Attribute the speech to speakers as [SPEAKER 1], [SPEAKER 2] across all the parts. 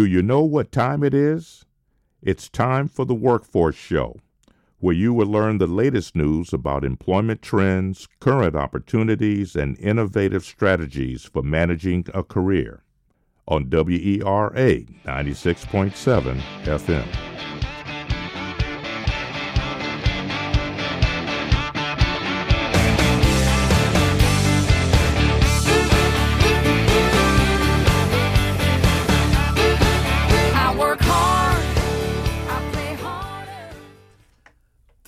[SPEAKER 1] Do you know what time it is? It's time for the Workforce Show, where you will learn the latest news about employment trends, current opportunities, and innovative strategies for managing a career on WERA 96.7 FM.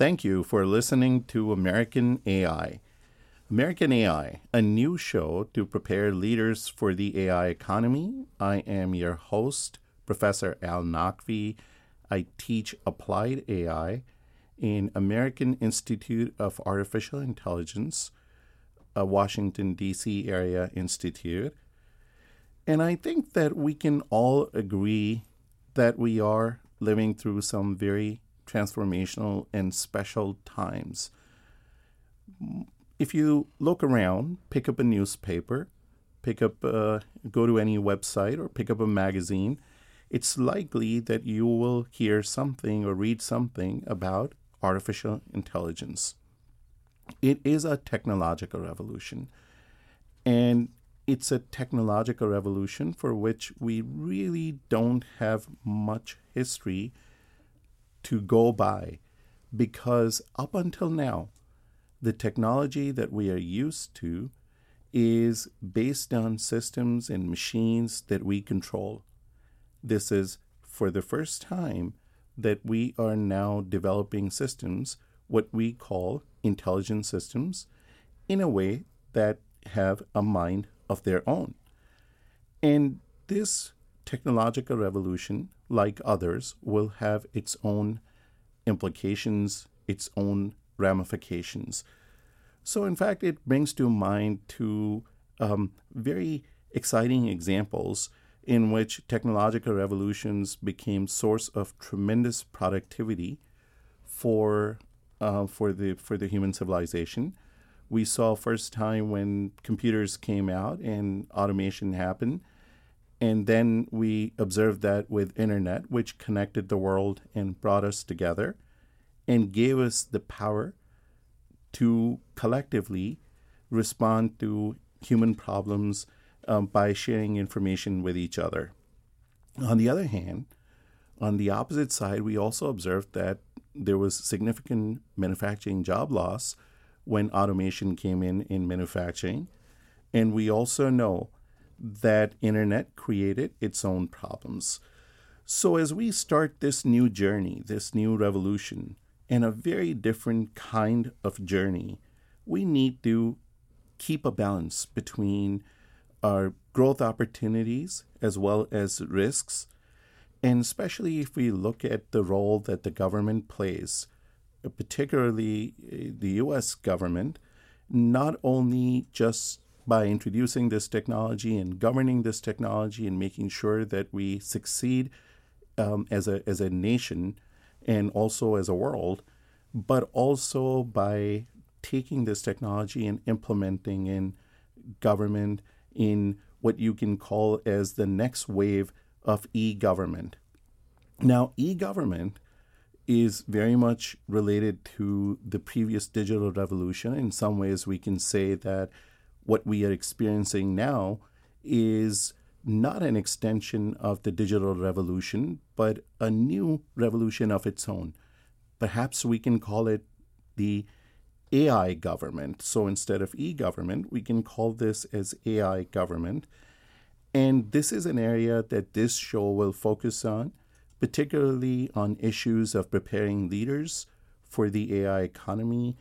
[SPEAKER 2] Thank you for listening to American AI. American AI, a new show to prepare leaders for the AI economy. I am your host, Professor Al Naqvi. I teach applied AI in American Institute of Artificial Intelligence, a Washington, D.C. area institute. And I think that we can all agree that we are living through some very transformational and special times. If you look around, pick up a newspaper, pick up, uh, go to any website or pick up a magazine, it's likely that you will hear something or read something about artificial intelligence. It is a technological revolution. And it's a technological revolution for which we really don't have much history to go by because up until now, the technology that we are used to is based on systems and machines that we control. This is for the first time that we are now developing systems, what we call intelligent systems, in a way that have a mind of their own. And this technological revolution like others, will have its own implications, its own ramifications. So, in fact, it brings to mind two um, very exciting examples in which technological revolutions became source of tremendous productivity for uh, for the for the human civilization. We saw first time when computers came out and automation happened and then we observed that with internet which connected the world and brought us together and gave us the power to collectively respond to human problems um, by sharing information with each other. On the other hand on the opposite side we also observed that there was significant manufacturing job loss when automation came in in manufacturing. And we also know that internet created its own problems. So as we start this new journey, this new revolution, and a very different kind of journey, we need to keep a balance between our growth opportunities as well as risks. And especially if we look at the role that the government plays, particularly uh, the US government, not only just by introducing this technology and governing this technology and making sure that we succeed um, as a as a nation and also as a world, but also by taking this technology and implementing in government in what you can call as the next wave of e-government. Now, e-government is very much related to the previous digital revolution. In some ways, we can say that what we are experiencing now is not an extension of the digital revolution, but a new revolution of its own. Perhaps we can call it the AI government. So instead of e government, we can call this as AI government. And this is an area that this show will focus on, particularly on issues of preparing leaders for the AI economy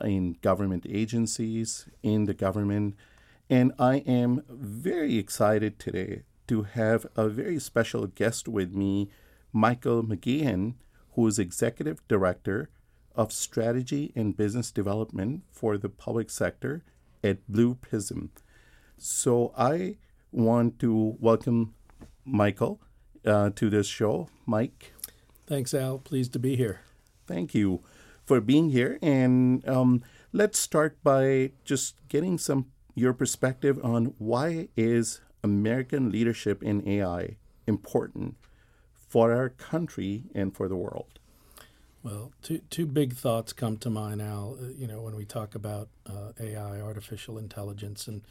[SPEAKER 2] in government agencies, in the government. And I am very excited today to have a very special guest with me, Michael McGeehan, who is Executive Director of Strategy and Business Development for the public sector at Blue Prism. So I want to welcome Michael uh, to this show. Mike.
[SPEAKER 3] Thanks, Al. Pleased to be here.
[SPEAKER 2] Thank you for being here. And um, let's start by just getting some your perspective on why is American leadership in AI important for our country and for the world?
[SPEAKER 3] Well, two two big thoughts come to mind, Al. Uh, you know, when we talk about uh, AI, artificial intelligence, and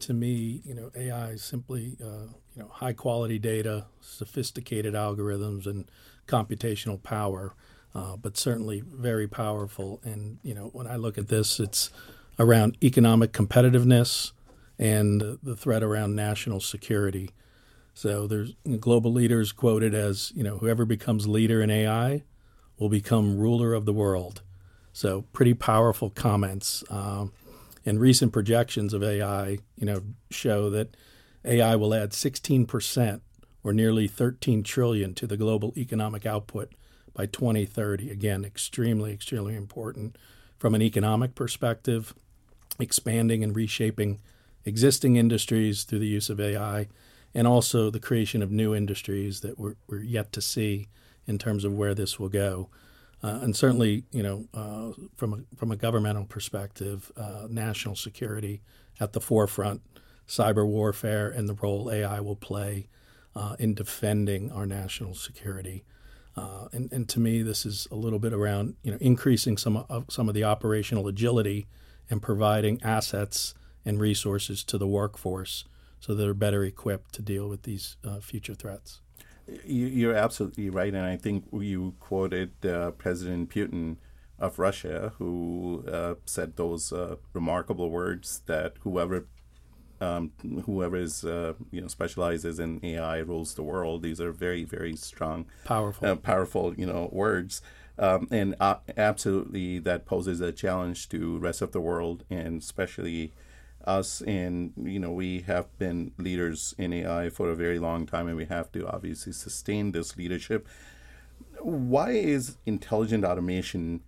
[SPEAKER 3] to me, you know, AI is simply uh, you know high quality data, sophisticated algorithms, and computational power, uh, but certainly very powerful. And you know, when I look at this, it's around economic competitiveness and the threat around national security. So there's global leaders quoted as you know whoever becomes leader in AI will become ruler of the world. So pretty powerful comments. Um, and recent projections of AI, you know, show that AI will add 16% or nearly 13 trillion to the global economic output by 2030. Again, extremely, extremely important from an economic perspective, expanding and reshaping existing industries through the use of AI, and also the creation of new industries that we're, we're yet to see in terms of where this will go. Uh, and certainly, you know, uh, from a, from a governmental perspective, uh, national security at the forefront, cyber warfare, and the role AI will play uh, in defending our national security. Uh, and, and to me, this is a little bit around you know increasing some of some of the operational agility and providing assets and resources to the workforce so that they're better equipped to deal with these uh, future threats.
[SPEAKER 2] You're absolutely right, and I think you quoted uh, President Putin of Russia, who uh, said those uh, remarkable words that whoever um, whoever is uh, you know specializes in AI rules the world. These are very very strong,
[SPEAKER 3] powerful,
[SPEAKER 2] uh, powerful you know words. Um, and uh, absolutely, that poses a challenge to rest of the world, and especially us and you know we have been leaders in AI for a very long time and we have to obviously sustain this leadership. Why is intelligent automation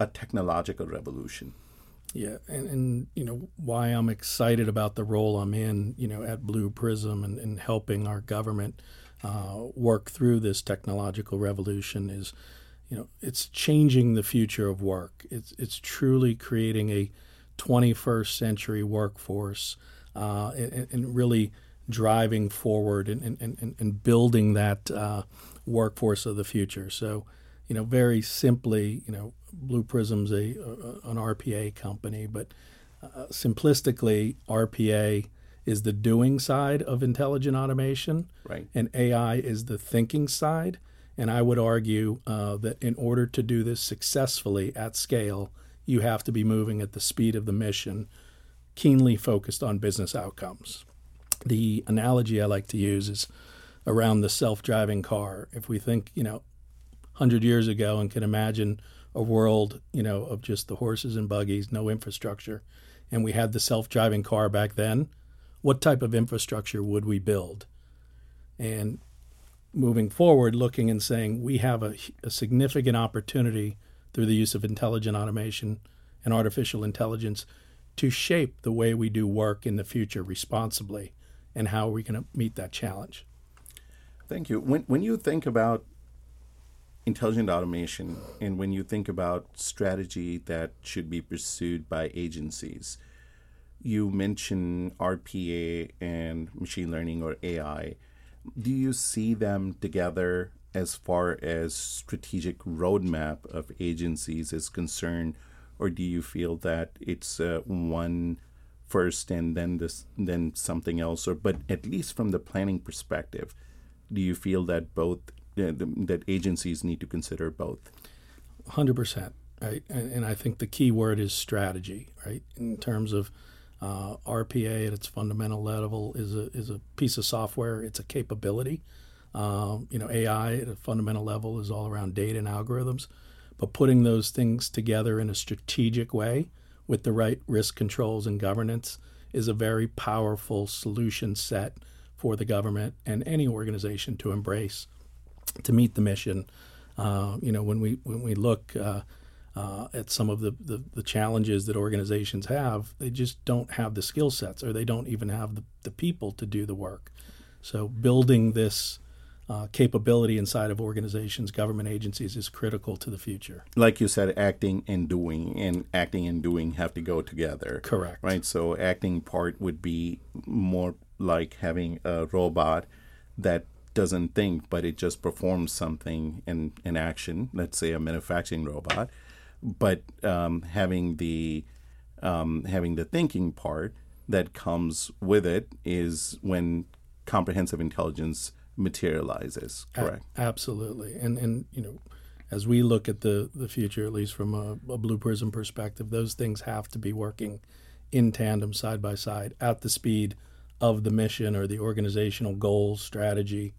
[SPEAKER 2] a technological revolution?
[SPEAKER 3] Yeah, and, and you know why I'm excited about the role I'm in, you know, at Blue Prism and, and helping our government uh, work through this technological revolution is, you know, it's changing the future of work. It's it's truly creating a 21st century workforce uh, and, and, really driving forward and, and, and building that uh, workforce of the future. So, you know, very simply, you know, Blue Prism's a, a an RPA company, but uh, simplistically, RPA is the doing side of intelligent automation,
[SPEAKER 2] right.
[SPEAKER 3] and AI is the thinking side. And I would argue uh, that in order to do this successfully at scale, you have to be moving at the speed of the mission, keenly focused on business outcomes. The analogy I like to use is around the self driving car. If we think, you know, 100 years ago and can imagine a world, you know, of just the horses and buggies, no infrastructure, and we had the self driving car back then, what type of infrastructure would we build? And moving forward, looking and saying we have a, a significant opportunity through the use of intelligent automation and artificial intelligence to shape the way we do work in the future responsibly and how are we going to meet that challenge.
[SPEAKER 2] Thank you. When, when you think about intelligent automation and when you think about strategy that should be pursued by agencies, you mention RPA and machine learning or AI. Do you see them together as far as strategic roadmap of agencies is concerned, or do you feel that it's uh, one first and then this then something else? Or but at least from the planning perspective, do you feel that both that agencies need to consider both?
[SPEAKER 3] Hundred percent, right? And, and, I think the key word is strategy, right? In terms of uh, RPA at its fundamental level is a is a piece of software. It's a capability um, you know, AI at a fundamental level is all around data and algorithms, but putting those things together in a strategic way with the right risk controls and governance is a very powerful solution set for the government and any organization to embrace to meet the mission. Uh, you know, when we when we look uh, uh, at some of the, the, the, challenges that organizations have, they just don't have the skill sets or they don't even have the, the people to do the work. So building this uh, capability inside of organizations, government agencies is critical to the future.
[SPEAKER 2] Like you said, acting and doing, and acting and doing have to go together.
[SPEAKER 3] Correct.
[SPEAKER 2] Right. So, acting part would be more like having a robot that doesn't think, but it just performs something in, in action, let's say a manufacturing robot. But um, having the um, having the thinking part that comes with it is when comprehensive intelligence materializes. Correct.
[SPEAKER 3] A- absolutely, and and you know, as we look at the the future, at least from a, a Blue Prism perspective, those things have to be working in tandem, side by side, at the speed of the mission or the organizational goals, strategy,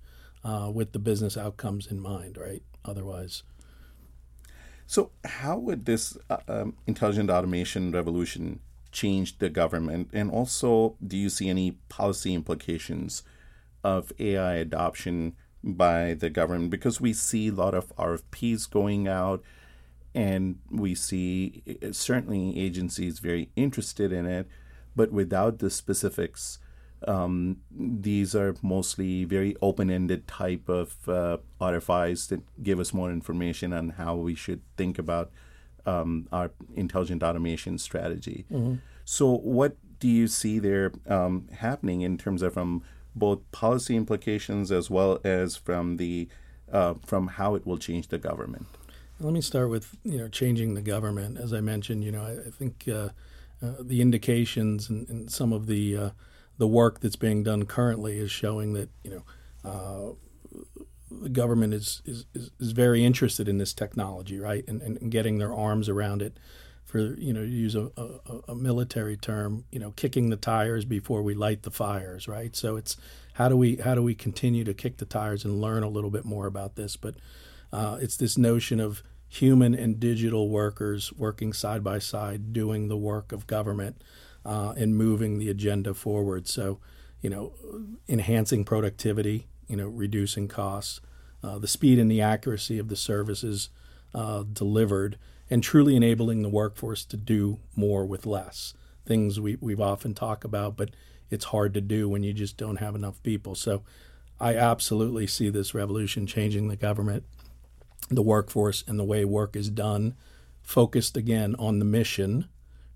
[SPEAKER 3] uh, with the business outcomes in mind. Right. Otherwise.
[SPEAKER 2] So, how would this uh, um, intelligent automation revolution change the government? And also, do you see any policy implications of AI adoption by the government? Because we see a lot of RFPs going out, and we see uh, certainly agencies very interested in it, but without the specifics um, these are mostly very open-ended type of uh, RFIs that give us more information on how we should think about um, our intelligent automation strategy. Mm-hmm. So, what do you see there um, happening in terms of from both policy implications as well as from the uh, from how it will change the government?
[SPEAKER 3] Let me start with you know changing the government. As I mentioned, you know I, I think uh, uh the indications and, and, some of the uh, the work that's being done currently is showing that you know uh, the government is, is, is very interested in this technology, right, and, and, getting their arms around it. For you know, use a, a, a, military term, you know, kicking the tires before we light the fires, right? So it's how do we how do we continue to kick the tires and learn a little bit more about this? But uh, it's this notion of human and digital workers working side by side, doing the work of government uh, and moving the agenda forward. So, you know, enhancing productivity, you know, reducing costs, uh, the speed and the accuracy of the services uh, delivered, and truly enabling the workforce to do more with less. Things we, we've often talked about, but it's hard to do when you just don't have enough people. So, I absolutely see this revolution changing the government, the workforce, and the way work is done, focused again on the mission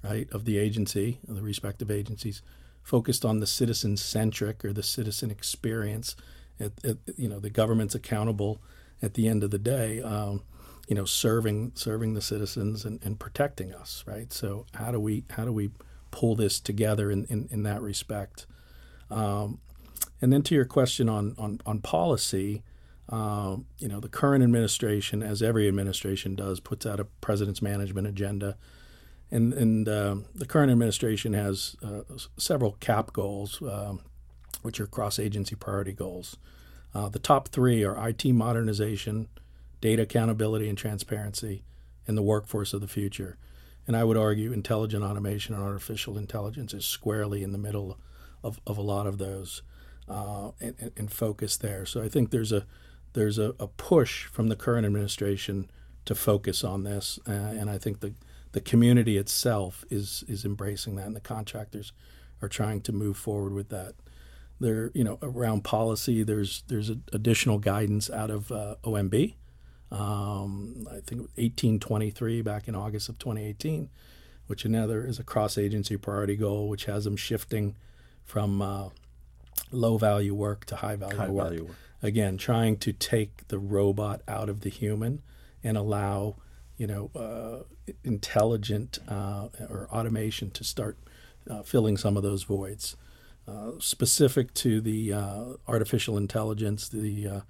[SPEAKER 3] right, of the agency, of the respective agencies, focused on the citizen centric or the citizen experience. It, it, you know, the government's accountable at the end of the day. Um, you know, serving serving the citizens and, and protecting us, right? So how do we how do we pull this together in, in, in that respect? Um, and then to your question on on, on policy, uh, you know, the current administration, as every administration does, puts out a president's management agenda and, and uh, the current administration has uh, several CAP goals, um, which are cross agency priority goals. Uh, the top three are IT modernization, data accountability and transparency, and the workforce of the future. And I would argue intelligent automation and artificial intelligence is squarely in the middle of, of a lot of those uh, and, and, focus there. So I think there's a there's a, a, push from the current administration to focus on this, uh, and I think the the community itself is is embracing that, and the contractors are trying to move forward with that. There, you know, around policy, there's there's additional guidance out of uh, OMB. Um, I think 1823 back in August of 2018, which another is a cross agency priority goal, which has them shifting from uh, low value work to high value, high work. value work. Again, trying to take the robot out of the human and allow you know, uh, intelligent uh, or automation to start uh, filling some of those voids. Uh, specific to the uh, artificial intelligence, the uh,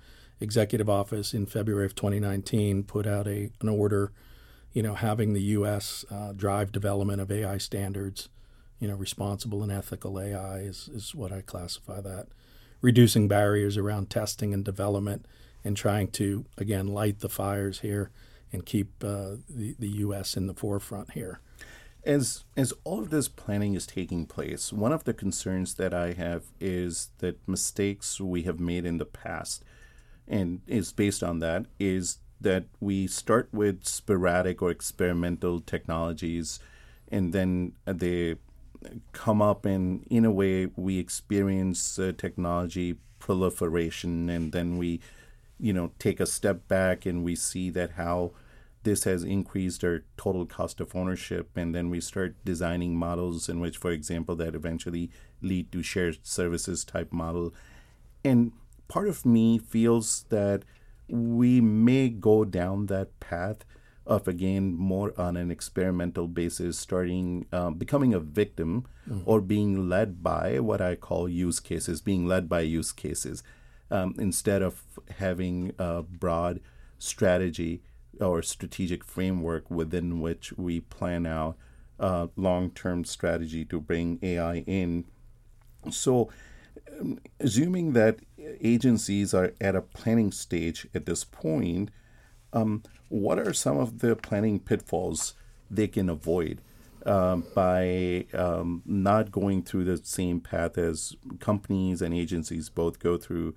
[SPEAKER 3] executive office in February of 2019 put out a, an order, you know, having the U.S. drive development of AI standards. You know, responsible and ethical AI is, is what I classify that. Reducing barriers around testing and development and trying to, again, light the fires here and keep uh, the, the U.S. in the forefront here.
[SPEAKER 2] As as all of this planning is taking place, one of the concerns that I have is that mistakes we have made in the past, and is based on that, is that we start with sporadic or experimental technologies, and then they come up and in a way we experience uh, technology proliferation, and then we you know take a step back and we see that how this has increased our total cost of ownership and then we start designing models in which for example that eventually lead to shared services type model and part of me feels that we may go down that path of again more on an experimental basis, starting um, becoming a victim mm-hmm. or being led by what I call use cases, being led by use cases, um, instead of having a broad strategy or strategic framework within which we plan out a long-term strategy to bring AI in. So, um, assuming that agencies are at a planning stage at this point. Um, what are some of the planning pitfalls they can avoid uh, by um, not going through the same path as companies and agencies both go through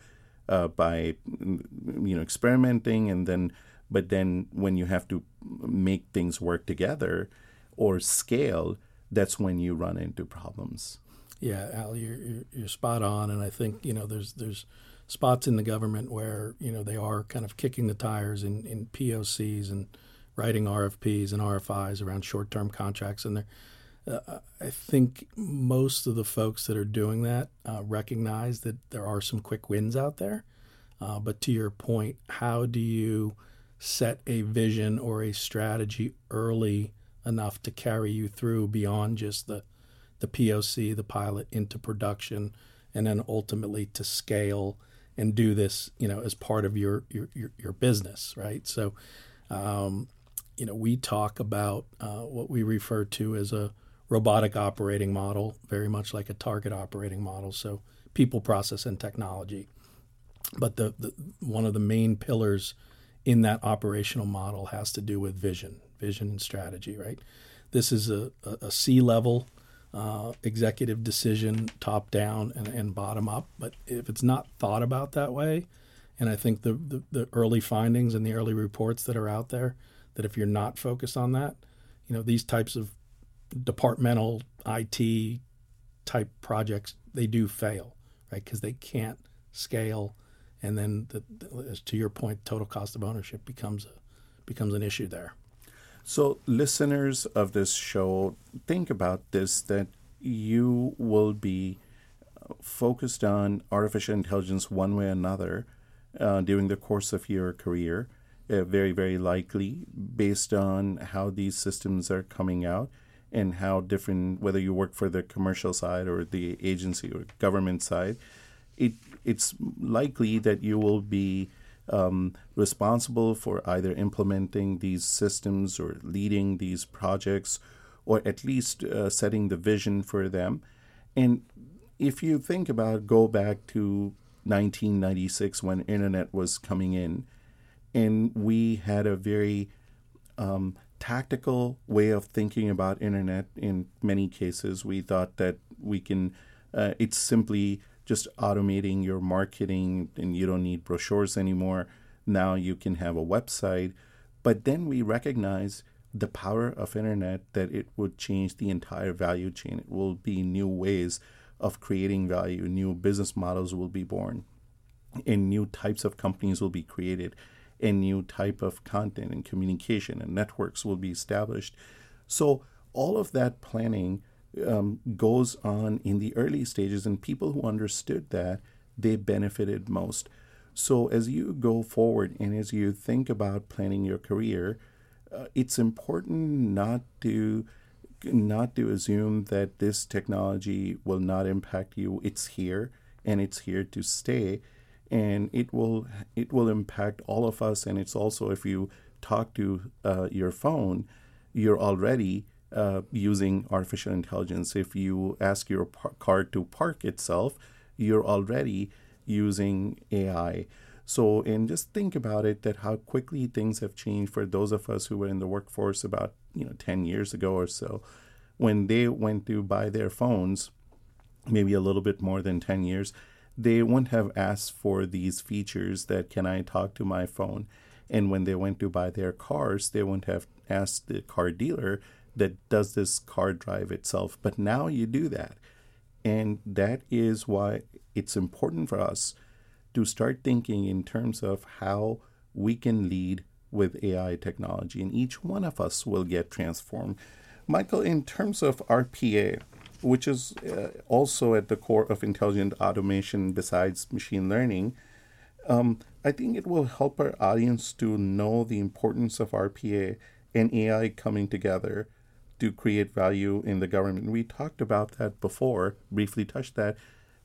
[SPEAKER 2] uh, by you know experimenting and then but then when you have to make things work together or scale that's when you run into problems.
[SPEAKER 3] Yeah al you're, you're, you're spot on. And i think you know there's there's spots in the government where you know they are kind of kicking the tires in, in POCs and writing RFPs and RFIs around short-term contracts, and uh, I think most of the folks that are doing that uh, recognize that there are some quick wins out there. Uh, but to your point, how do you set a vision or a strategy early enough to carry you through beyond just the the POC, the pilot, into production, and then ultimately to scale and do this, you know, as part of your your your, your business, right? So, um, you know, we talk about uh, what we refer to as a robotic operating model, very much like a target operating model. So, people, process, and technology. But the, the one of the main pillars in that operational model has to do with vision, vision and strategy, right? This is a, a, a C level uh, executive decision, top down and, and bottom up. But if it's not thought about that way, and I think the, the, the, early findings and the early reports that are out there, that if you're not focused on that, you know, these types of departmental IT type projects, they do fail, right? Because they can't scale. And then, the, the, to your point, total cost of ownership becomes becomes an issue there.
[SPEAKER 2] So, listeners of this show, think about this that you will be uh, focused on artificial intelligence one way or another uh, during the course of your career, uh, very, very likely, based on how these systems are coming out and how different, whether you work for the commercial side or the agency or government side, it, it's likely that you will be um, responsible for either implementing these systems or leading these projects or at least uh, setting the vision for them. And if you think about go back to 1996 when internet was coming in and we had a very um, tactical way of thinking about internet in many cases we thought that we can uh, it's simply just automating your marketing and you don't need brochures anymore. Now you can have a website. But then we recognize the power of internet that it would change the entire value chain. It will be new ways of creating value, new business models will be born, and new types of companies will be created, and new type of content and communication and networks will be established. So all of that planning um, goes on in the early stages, and people who understood that they benefited most. So as you go forward and as you think about planning your career, uh, it's important not to not to assume that this technology will not impact you. It's here and it's here to stay, and it will it will impact all of us. And it's also if you talk to uh, your phone, you're already uh, using artificial intelligence. If you ask your par- car to park itself, you're already using AI. So, and just think about it that how quickly things have changed for those of us who were in the workforce about, you know, 10 years ago or so. When they went to buy their phones, maybe a little bit more than 10 years, they wouldn't have asked for these features that can I talk to my phone? And when they went to buy their cars, they wouldn't have asked the car dealer that does this car drive itself. But now you do that. And that is why it's important for us to start thinking in terms of how we can lead with AI technology. And each one of us will get transformed. Michael, in terms of RPA, which is uh, also at the core of intelligent automation besides machine learning, Um, I think it will help our audience to know the importance of RPA and AI coming together to create value in the government. We talked about that before, briefly touched that,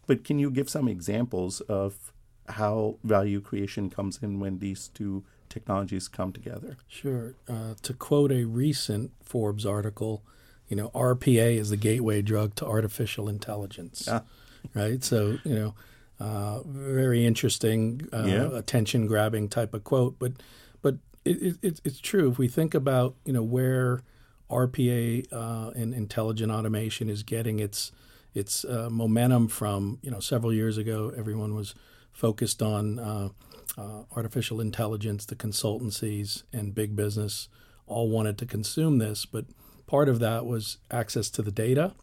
[SPEAKER 2] but can you give some examples of how value creation comes in when these two technologies come together?
[SPEAKER 3] Sure. Uh, to quote a recent Forbes article, you know, RPA is the gateway drug to artificial intelligence. Yeah. Right. So, you know, uh, very interesting, uh, yeah. attention grabbing type of quote. But, but it, it, it's true. If we think about, you know, where RPA uh, and intelligent automation is getting its its uh, momentum from, you know, several years ago, everyone was focused on uh, uh, artificial intelligence, the consultancies, and big business all wanted to consume this, but part of that was access to the data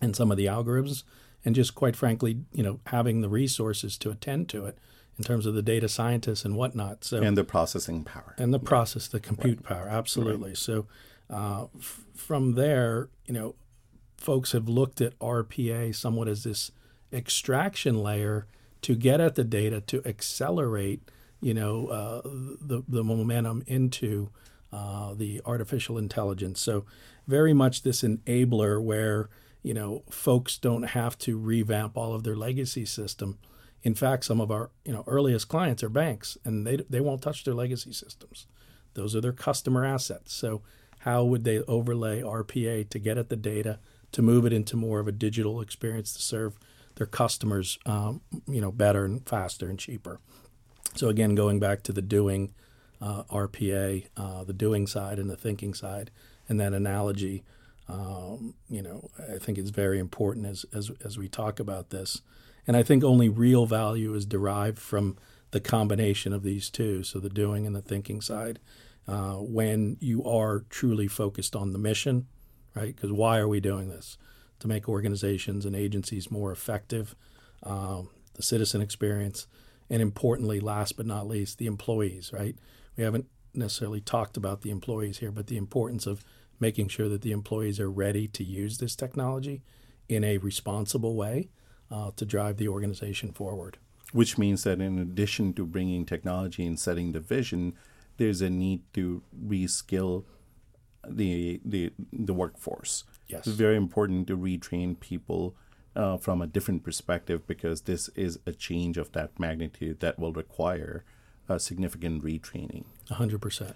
[SPEAKER 3] and some of the algorithms, and just quite frankly, you know, having the resources to attend to it in terms of the data scientists and whatnot. So
[SPEAKER 2] and the processing power
[SPEAKER 3] and the process, the compute right. power, absolutely. Right. So uh, f- from there, you know, folks have looked at RPA somewhat as this extraction layer to get at the data to accelerate, you know, uh, the the momentum into uh, the artificial intelligence. So very much this enabler where you know folks don't have to revamp all of their legacy system. In fact, some of our you know earliest clients are banks, and they they won't touch their legacy systems. Those are their customer assets. So how would they overlay RPA to get at the data to move it into more of a digital experience to serve their customers, um, you know, better and faster and cheaper. So again, going back to the doing uh, RPA, uh, the doing side and the thinking side, and that analogy, um, you know, I think it's very important as, as as we talk about this. And I think only real value is derived from the combination of these two, so the doing and the thinking side, uh, when you are truly focused on the mission, right? Because why are we doing this? to make organizations and agencies more effective, um, the citizen experience, and importantly, last but not least, the employees, right? We haven't necessarily talked about the employees here, but the importance of making sure that the employees are ready to use this technology in a responsible way uh, to drive the organization forward.
[SPEAKER 2] Which means that in addition to bringing technology and setting the vision, there's a need to reskill the the the workforce.
[SPEAKER 3] Yes.
[SPEAKER 2] It's very important to retrain people uh, from a different perspective because this is a change of that magnitude that will require a significant retraining.
[SPEAKER 3] 100%.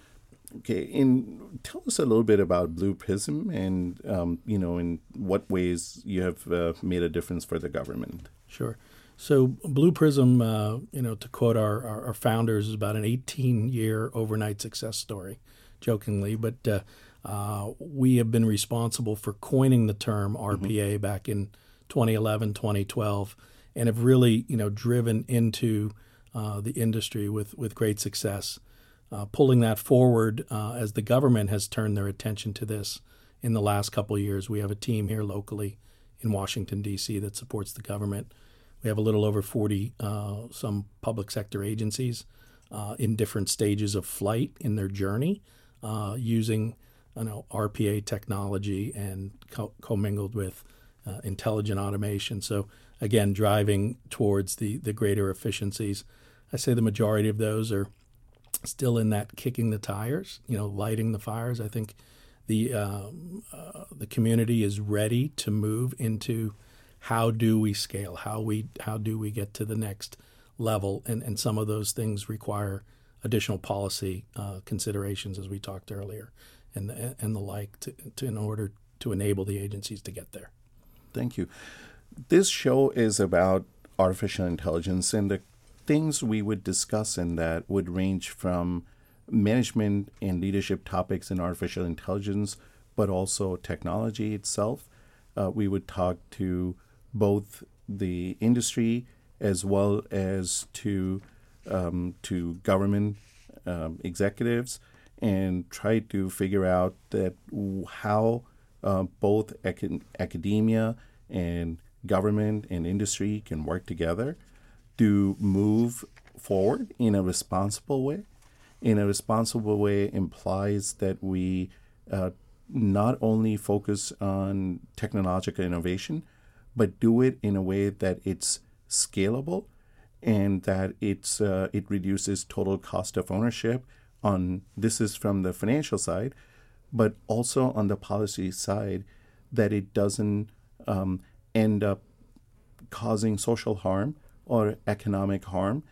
[SPEAKER 2] Okay, and tell us a little bit about Blue Prism and, um, you know, in what ways you have uh, made a difference for the government.
[SPEAKER 3] Sure. So Blue Prism, uh, you know, to quote our, our, our, founders, is about an 18-year overnight success story, jokingly, but uh, uh, we have been responsible for coining the term RPA mm-hmm. back in 2011, 2012, and have really, you know, driven into uh, the industry with, with great success. Uh, pulling that forward uh, as the government has turned their attention to this in the last couple of years. We have a team here locally in Washington, D.C. that supports the government. We have a little over 40 uh, some public sector agencies uh, in different stages of flight in their journey using you know, RPA technology and co- commingled with uh, intelligent automation. So again, driving towards the the greater efficiencies. I say the majority of those are still in that kicking the tires, you know, lighting the fires. I think the um, uh, the community is ready to move into how do we scale, how we how do we get to the next level, and and some of those things require additional policy uh, considerations, as we talked earlier and the, and the like to, to, in order to enable the agencies to get there.
[SPEAKER 2] Thank you. This show is about artificial intelligence, and the things we would discuss in that would range from management and leadership topics in artificial intelligence, but also technology itself. Uh, we would talk to both the industry as well as to um, to government um, executives and try to figure out that how uh, both ac- academia and government and industry can work together to move forward in a responsible way. In a responsible way implies that we uh, not only focus on technological innovation, but do it in a way that it's scalable and that it's uh, it reduces total cost of ownership. On this is from the financial side, but also on the policy side, that it doesn't um, end up causing social harm or economic harm.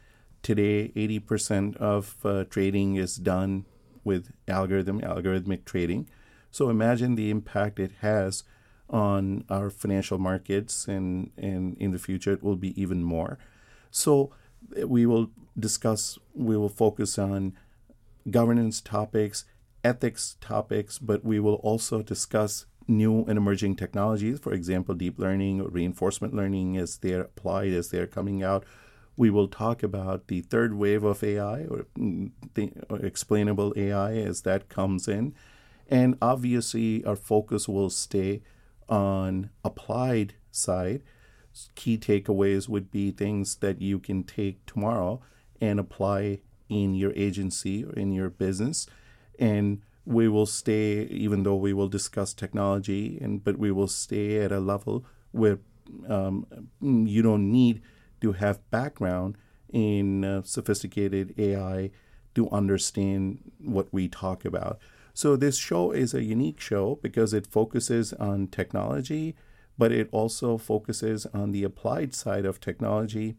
[SPEAKER 2] Today, 80% of uh, trading is done with algorithm, algorithmic trading. So imagine the impact it has on our financial markets, and, and in the future, it will be even more. So we will discuss, we will focus on governance topics, ethics topics, but we will also discuss new and emerging technologies, for example, deep learning reinforcement learning as they're applied, as they're coming out. We will talk about the third wave of AI or, mm, the, or explainable AI as that comes in. And obviously, our focus will stay on applied side. Key takeaways would be things that you can take tomorrow and apply in your agency or in your business. And we will stay, even though we will discuss technology, and but we will stay at a level where um, you don't need to have background in uh, sophisticated AI to understand what we talk about. So this show is a unique show because it focuses on technology, but it also focuses on the applied side of technology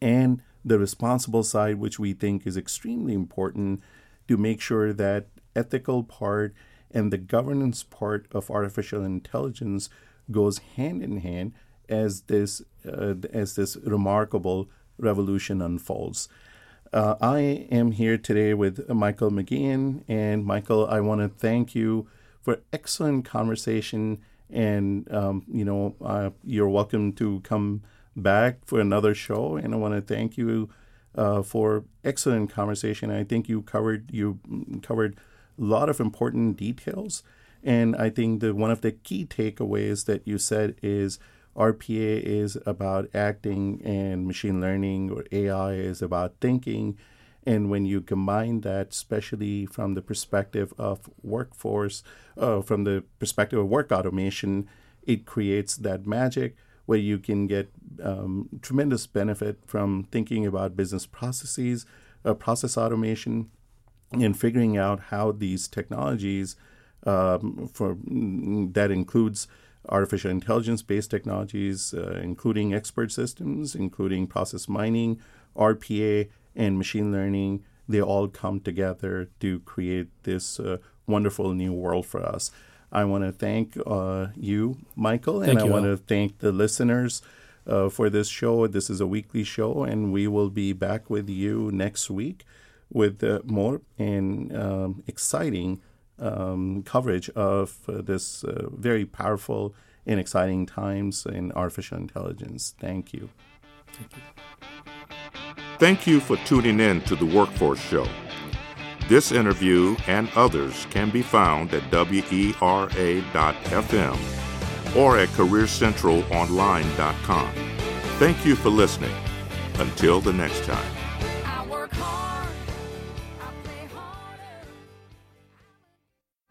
[SPEAKER 2] and the responsible side, which we think is extremely important to make sure that ethical part and the governance part of artificial intelligence goes hand in hand as this uh, as this remarkable revolution unfolds. Uh, I am here today with Michael McGeehan, and Michael, I want to thank you for excellent conversation. And um, you know, uh, you're welcome to come back for another show. And I want to thank you uh, for excellent conversation. I think you covered you covered a lot of important details. And I think the one of the key takeaways that you said is RPA is about acting and machine learning or AI is about thinking. And when you combine that, especially from the perspective of workforce, uh, from the perspective of work automation, it creates that magic where you can get um, tremendous benefit from thinking about business processes, uh, process automation, and figuring out how these technologies, um, for that includes artificial intelligence based technologies, uh, including expert systems, including process mining, RPA, and machine learning, they all come together to create this uh, wonderful new world for us. I want to thank uh, you, Michael, and
[SPEAKER 3] thank
[SPEAKER 2] I
[SPEAKER 3] want
[SPEAKER 2] to thank the listeners uh, for this show. This is a weekly show, and we will be back with you next week with uh, more and um, exciting um, coverage of uh, this uh, very powerful and exciting times in artificial intelligence. Thank you.
[SPEAKER 3] Thank you.
[SPEAKER 1] Thank you for tuning in to the Workforce Show. This interview and others can be found at wera.fm or at careercentralonline.com. Thank you for listening. Until the next time.